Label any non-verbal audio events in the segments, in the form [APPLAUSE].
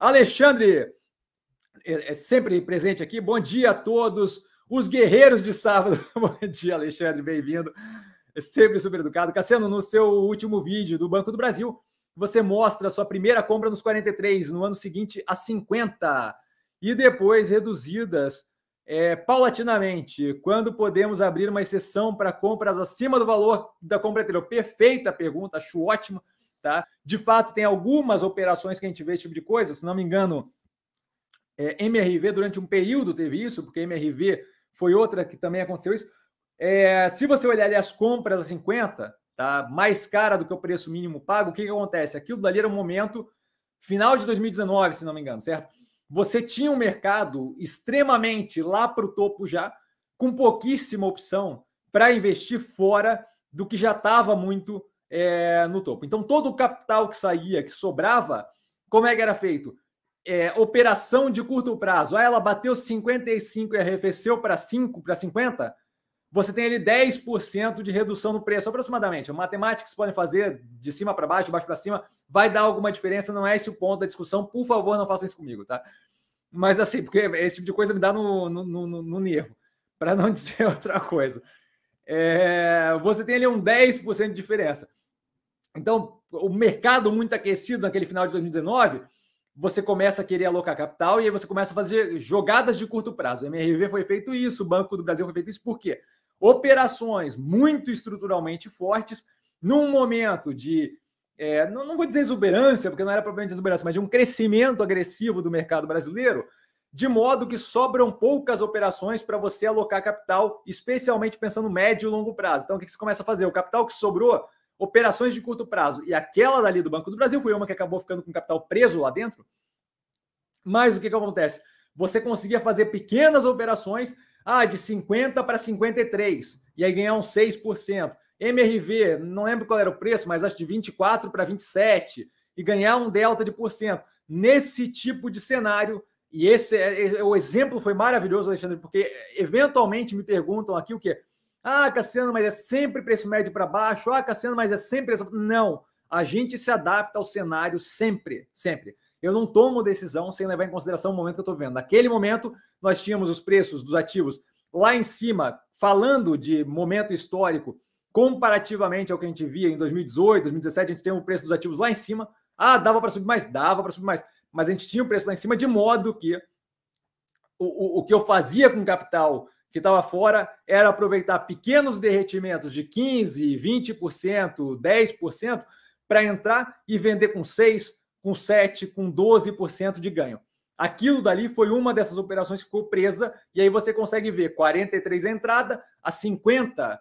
Alexandre é, é sempre presente aqui. Bom dia a todos os guerreiros de sábado. [LAUGHS] Bom dia, Alexandre, bem-vindo. É sempre super educado. Cassiano, no seu último vídeo do Banco do Brasil, você mostra a sua primeira compra nos 43, no ano seguinte a 50, e depois reduzidas é, paulatinamente. Quando podemos abrir uma exceção para compras acima do valor da compra anterior? Perfeita pergunta, acho ótimo. Tá? De fato, tem algumas operações que a gente vê esse tipo de coisa, se não me engano, é, MRV durante um período teve isso, porque MRV foi outra que também aconteceu isso. É, se você olhar ali as compras a 50, tá? mais cara do que o preço mínimo pago, o que, que acontece? Aquilo dali era um momento, final de 2019, se não me engano, certo? Você tinha um mercado extremamente lá para o topo já, com pouquíssima opção para investir fora do que já estava muito é, no topo. Então, todo o capital que saía, que sobrava, como é que era feito? É, operação de curto prazo. Ah, ela bateu 55 e arrefeceu para 5, para 50. Você tem ali 10% de redução no preço, aproximadamente. Matemática que podem fazer de cima para baixo, de baixo para cima, vai dar alguma diferença. Não é esse o ponto da discussão. Por favor, não façam isso comigo, tá? Mas assim, porque esse tipo de coisa me dá no, no, no, no nervo, [LAUGHS] para não [LAUGHS] dizer outra coisa. É, você tem ali um 10% de diferença. Então, o mercado muito aquecido naquele final de 2019, você começa a querer alocar capital e aí você começa a fazer jogadas de curto prazo. O MRV foi feito isso, o Banco do Brasil foi feito isso, por quê? Operações muito estruturalmente fortes, num momento de, é, não, não vou dizer exuberância, porque não era propriamente exuberância, mas de um crescimento agressivo do mercado brasileiro, de modo que sobram poucas operações para você alocar capital, especialmente pensando médio e longo prazo. Então, o que você começa a fazer? O capital que sobrou operações de curto prazo. E aquela dali do Banco do Brasil foi uma que acabou ficando com capital preso lá dentro. Mas o que, que acontece? Você conseguia fazer pequenas operações, ah, de 50 para 53, e aí ganhar uns 6%. MRV, não lembro qual era o preço, mas acho de 24 para 27, e ganhar um delta de porcento. Nesse tipo de cenário, e esse é, é, o exemplo foi maravilhoso, Alexandre, porque eventualmente me perguntam aqui o que ah, Cassiano, mas é sempre preço médio para baixo. Ah, Cassiano, mas é sempre. Não. A gente se adapta ao cenário sempre, sempre. Eu não tomo decisão sem levar em consideração o momento que eu estou vendo. Naquele momento, nós tínhamos os preços dos ativos lá em cima, falando de momento histórico, comparativamente ao que a gente via em 2018, 2017, a gente tem o preço dos ativos lá em cima. Ah, dava para subir mais? Dava para subir mais. Mas a gente tinha o preço lá em cima, de modo que o, o, o que eu fazia com capital que estava fora era aproveitar pequenos derretimentos de 15%, 20%, 10% para entrar e vender com 6%, com 7%, com 12% de ganho. Aquilo dali foi uma dessas operações que ficou presa, e aí você consegue ver 43 a entrada, a 50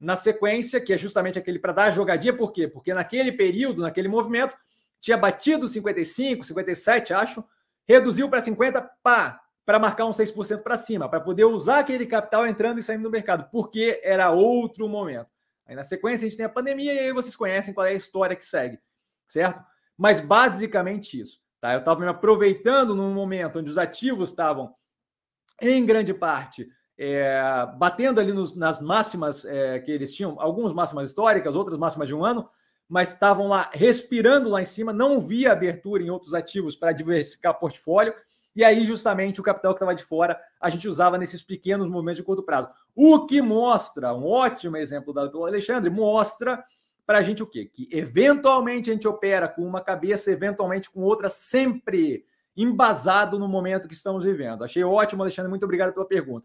na sequência, que é justamente aquele para dar a jogadinha, por quê? Porque naquele período, naquele movimento, tinha batido 55, 57, acho, reduziu para 50, pá, para marcar um 6% para cima, para poder usar aquele capital entrando e saindo do mercado, porque era outro momento. Aí na sequência a gente tem a pandemia e aí vocês conhecem qual é a história que segue, certo? Mas basicamente isso, tá? Eu estava me aproveitando num momento onde os ativos estavam, em grande parte, é, batendo ali nos, nas máximas é, que eles tinham, algumas máximas históricas, outras máximas de um ano, mas estavam lá respirando lá em cima, não via abertura em outros ativos para diversificar portfólio e aí, justamente, o capital que estava de fora, a gente usava nesses pequenos movimentos de curto prazo. O que mostra, um ótimo exemplo dado pelo Alexandre, mostra para a gente o quê? Que eventualmente a gente opera com uma cabeça, eventualmente com outra, sempre embasado no momento que estamos vivendo. Achei ótimo, Alexandre, muito obrigado pela pergunta.